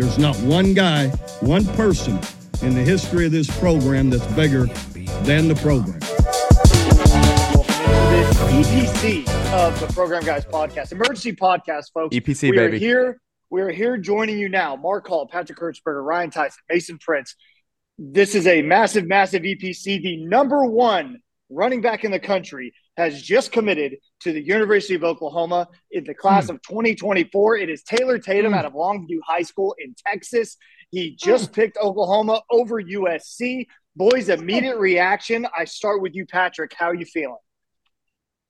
There's not one guy, one person in the history of this program that's bigger than the program. This EPC of the Program Guys podcast, emergency podcast, folks. EPC, we baby. are here. We are here joining you now. Mark Hall, Patrick Hertzberger, Ryan Tyson, Mason Prince. This is a massive, massive EPC. The number one running back in the country has just committed to the University of Oklahoma in the class Hmm. of 2024. It is Taylor Tatum Mm. out of Longview High School in Texas. He just picked Oklahoma over USC. Boys, immediate reaction. I start with you, Patrick. How are you feeling?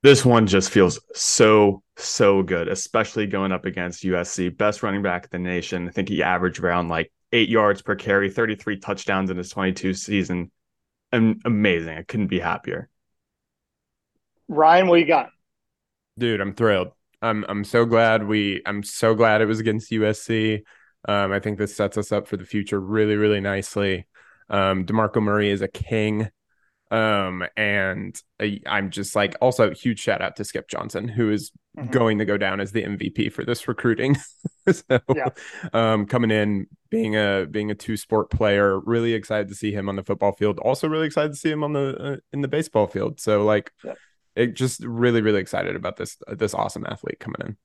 This one just feels so, so good, especially going up against USC, best running back in the nation. I think he averaged around like eight yards per carry, 33 touchdowns in his 22 season. And amazing. I couldn't be happier. Ryan, what you got? Dude, I'm thrilled. I'm I'm so glad we I'm so glad it was against USC. Um, I think this sets us up for the future really, really nicely. Um, DeMarco Murray is a king. Um, and I, I'm just like also huge shout out to Skip Johnson, who is Mhm. going to go down as the MVP for this recruiting. so Yeah. um coming in being a being a two sport player, really excited to see him on the football field. Also really excited to see him on the uh, in the baseball field. So like Yeah. It just really really excited about this this awesome athlete coming in.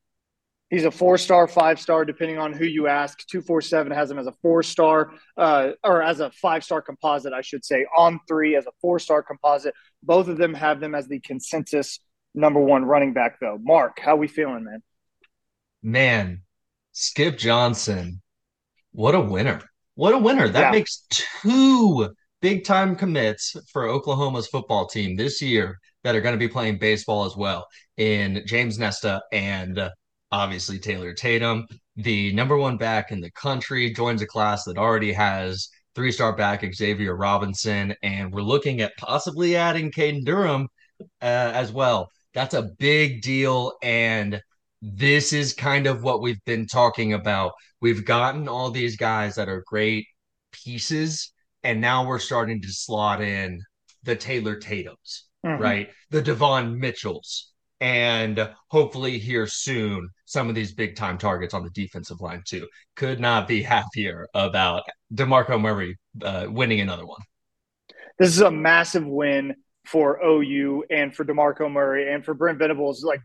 He's a four star, five star, depending on who you ask. 247 has him as a four star, uh, or as a five star composite, I should say. On three as a four star composite. Both of them have them as the consensus number one running back, though. Mark, how we feeling, man? Man, Skip Johnson, what a winner. What a winner. That Yeah. makes two big time commits for Oklahoma's football team this year that are going to be playing baseball as well in James Nesta and obviously Taylor Tatum. The number one back in the country joins a class that already has three star back Xavier Robinson. And we're looking at possibly adding Caden Durham uh, as well. That's a big deal. And this is kind of what we've been talking about. We've gotten all these guys that are great pieces, and now we're starting to slot in the Taylor Tatums, Mhm. right? The Devon Mitchells, and hopefully here soon some of these big time targets on the defensive line too. Could not be happier about DeMarco Murray uh, winning another one. This is a massive win for OU and for DeMarco Murray and for Brent Venables. Like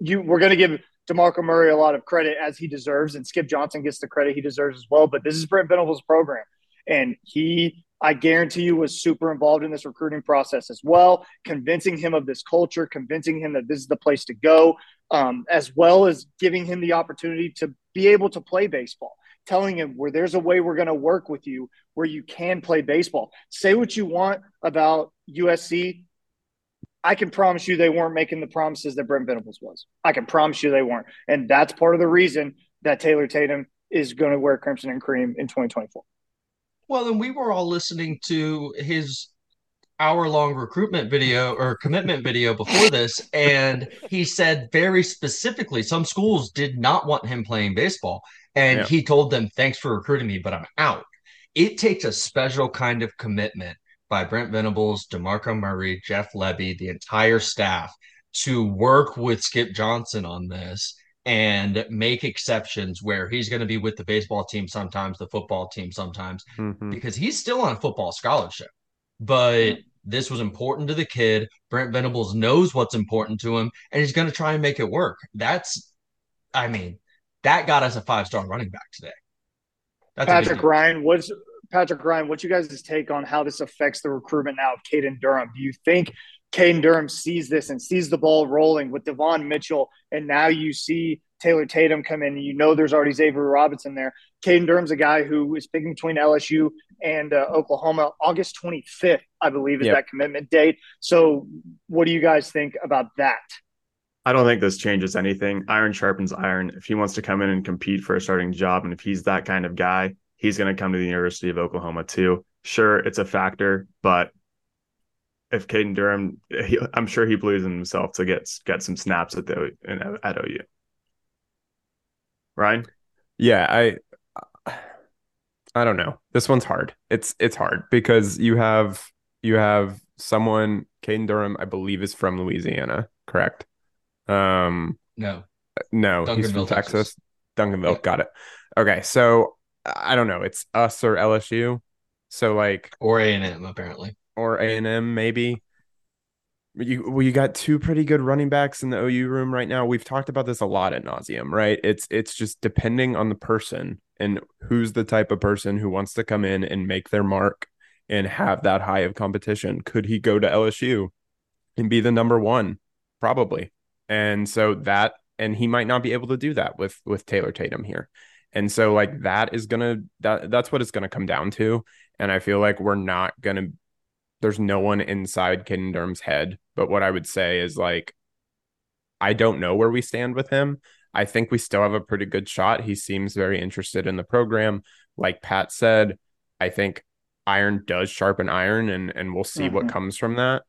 you, we're going to give DeMarco Murray a lot of credit as he deserves, and Skip Johnson gets the credit he deserves as well. But this is Brent Venables' program, and he, I guarantee you, was super involved in this recruiting process as well, convincing him of this culture, convincing him that this is the place to go, um, as well as giving him the opportunity to be able to play baseball. Telling him where there's a way we're going to work with you where you can play baseball. Say what you want about USC. I can promise you they weren't making the promises that Brent Venables was. I can promise you they weren't. And that's part of the reason that Taylor Tatum is going to wear crimson and cream in 2024. Well, and we were all listening to his hour long recruitment video or commitment video before this, and he said very specifically some schools did not want him playing baseball. And Yeah. he told them, Thanks for recruiting me, but I'm out. It takes a special kind of commitment by Brent Venables, DeMarco Murray, Jeff Lebby, the entire staff to work with Skip Johnson on this and make exceptions where he's going to be with the baseball team sometimes, the football team sometimes, Mhm. because he's still on a football scholarship. But this was important to the kid. Brent Venables knows what's important to him, and he's going to try and make it work. That's, I mean, that got us a five star running back today. That's Patrick. Ryan, what's Patrick Ryan? What's you guys' take on how this affects the recruitment now of Caden Durham? Do you think Caden Durham sees this and sees the ball rolling with Devon Mitchell, and now you see Taylor Tatum come in, and you know there's already Xavier Robinson there. Caden Durham's a guy who is picking between LSU and uh, Oklahoma. August 25th, I believe, is Yep. that commitment date. So, what do you guys think about that? I don't think this changes anything. Iron sharpens iron. If he wants to come in and compete for a starting job, and if he's that kind of guy, he's going to come to the University of Oklahoma too. Sure, it's a factor, but if Caden Durham, he, I'm sure he believes in himself to get get some snaps at the at OU. Ryan, Yeah, I I don't know. This one's hard. It's it's hard because you have you have someone Caden Durham, I believe, is from Louisiana, correct? Um, No. no, he's from Texas. Texas. Duncanville, Yeah. got it. Okay, so I don't know. It's us or LSU. So like or A and M apparently, or A and M maybe. You well, you got two pretty good running backs in the OU room right now. We've talked about this a lot at nauseum, right? It's it's just depending on the person and who's the type of person who wants to come in and make their mark and have that high of competition. Could he go to LSU and be the number one? Probably. And so that and he might not be able to do that with with Taylor Tatum here. And so like that is gonna that that's what it's gonna come down to. And I feel like we're not gonna there's no one inside Caden Durham's head. But what I would say is like, I don't know where we stand with him. I think we still have a pretty good shot. He seems very interested in the program. Like Pat said, I think iron does sharpen iron and and we'll see mm-hmm. what comes from that.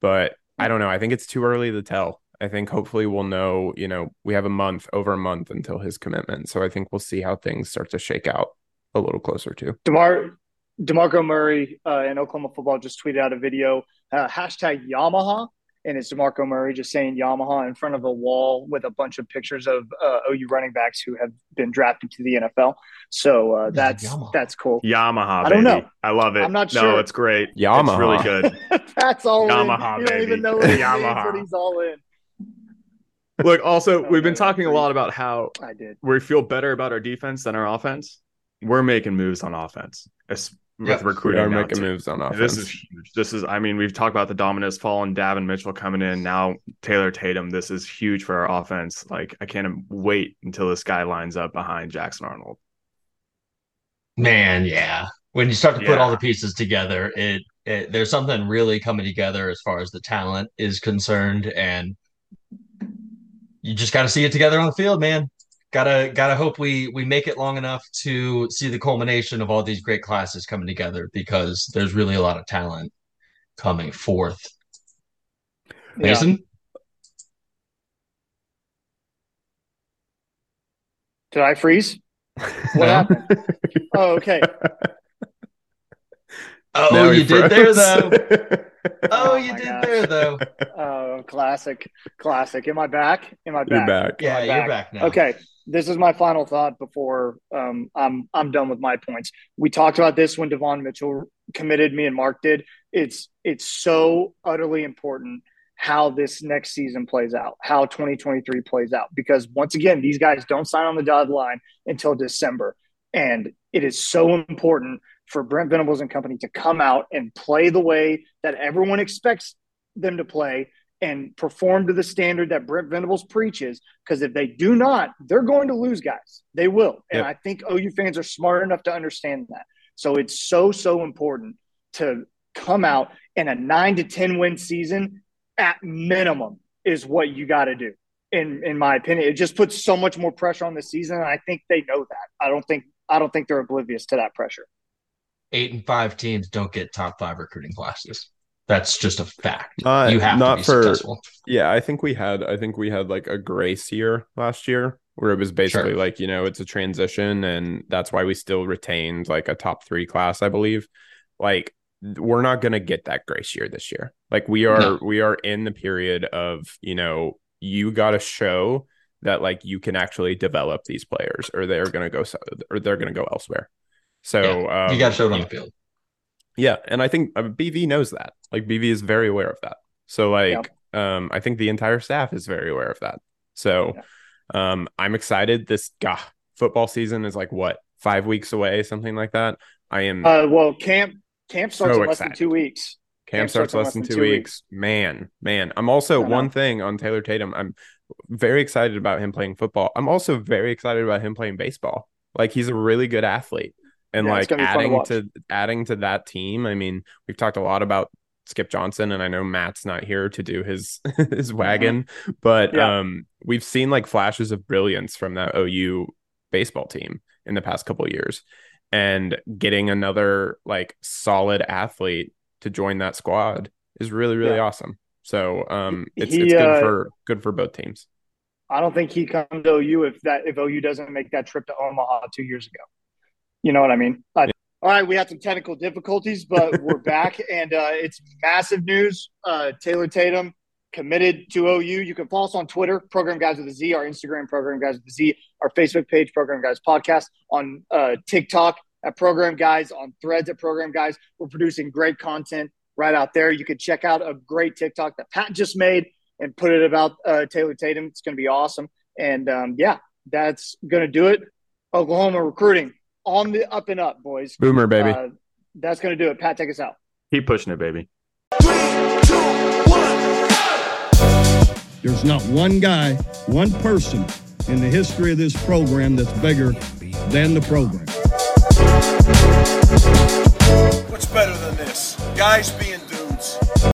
But I don't know. I think it's too early to tell. I think hopefully we'll know, you know, we have a month, over a month until his commitment. So I think we'll see how things start to shake out a little closer to. DeMar DeMarco Murray uh, in Oklahoma football just tweeted out a video, uh, hashtag Yamaha, and it's DeMarco Murray just saying Yamaha in front of a wall with a bunch of pictures of uh, OU running backs who have been drafted to the NFL. So uh, that's Yamaha. that's cool. Yamaha, I don't baby. know. I love it. I'm not no, sure. it's great. Yamaha, it's really good. that's all Yamaha, in. You baby. don't even know what Yamaha. Means, he's all in. Look, also, we've been talking a lot about how I did. we feel better about our defense than our offense. We're making moves on offense with yep. recruiting. We are making moves on offense. This is huge. This is, I mean, we've talked about the dominance fall and Davin Mitchell coming in. Now Taylor Tatum. This is huge for our offense. Like, I can't wait until this guy lines up behind Jackson Arnold. Man, yeah. When you start to put all the pieces together, it, it there's something really coming together as far as the talent is concerned, and you just got to see it together on the field, man gotta gotta hope we we make it long enough to see the culmination of all these great classes coming together because there's really a lot of talent coming forth. Mason. Yeah. Did I freeze? What happened? oh, okay. Oh, you did there though. oh, you did gosh. there though. Oh, classic, classic. Am I back? Am I back? You're back. Yeah, back? you're back now. Okay this is my final thought before um, I'm I'm done with my points. We talked about this when Devon Mitchell committed. Me and Mark did. It's it's so utterly important how this next season plays out, how 2023 plays out, because once again, these guys don't sign on the dotted line until December, and it is so important for Brent Venables and company to come out and play the way that everyone expects them to play and perform to the standard that Brent Venables preaches. Because if they do not, they're going to lose guys. They will. And I think OU fans are smart enough to understand that. So it's so, so important to come out in a nine to 10 win season at minimum is what you got to do. In, in my opinion, it just puts so much more pressure on the season. And I think they know that. I don't think I don't think they're oblivious to that pressure. Eight and five teams don't get top five recruiting classes. That's just a fact. Uh, you have not to be for, successful. Yeah, I think we had I think we had like a grace year last year where it was basically sure. like, you know, it's a transition and that's why we still retained like a top 3 class, I believe. Like we're not going to get that grace year this year. Like we are no. we are in the period of, you know, you got to show that like you can actually develop these players or they're going to go or they're going to go elsewhere. So yeah, um, you got to show it on the field. Yeah, and I think uh, BV knows that. Like BV is very aware of that. So like um I think the entire staff is very aware of that. So yeah. um I'm excited this gah, football season is like what? 5 weeks away, something like that. I am Uh well, camp camp starts so in less than 2 weeks. Camp, camp starts, starts less than 2 weeks. weeks. Man, man. I'm also one thing on Taylor Tatum. I'm very excited about him playing football. I'm also very excited about him playing baseball. Like he's a really good athlete and yeah, like adding to, to adding to that team. I mean, we've talked a lot about Skip Johnson, and I know Matt's not here to do his his mm-hmm. wagon, mm-hmm. but yeah. um, we've seen like flashes of brilliance from that OU baseball team in the past couple years, and getting another like solid athlete to join that squad is really really yeah. awesome. So um, it's he, it's good uh, for good for both teams. I don't think he comes to OU if that if OU doesn't make that trip to Omaha two years ago. You know what I mean? Uh, all right, we had some technical difficulties, but we're back, and uh, it's massive news. Uh, Taylor Tatum committed to OU. You can follow us on Twitter, Program Guys with a Z, our Instagram, Program Guys with a Z, our Facebook page, Program Guys Podcast, on uh, TikTok at Program Guys, on Threads at Program Guys. We're producing great content right out there. You can check out a great TikTok that Pat just made and put it about uh, Taylor Tatum. It's going to be awesome. And um, yeah, that's going to do it. Oklahoma recruiting on the up and up, boys. Boomer, baby. Uh, that's going to do it. Pat, take us out. Keep pushing it, baby. There's not one guy, one person in the history of this program that's bigger than the program. What's better than this? Guys being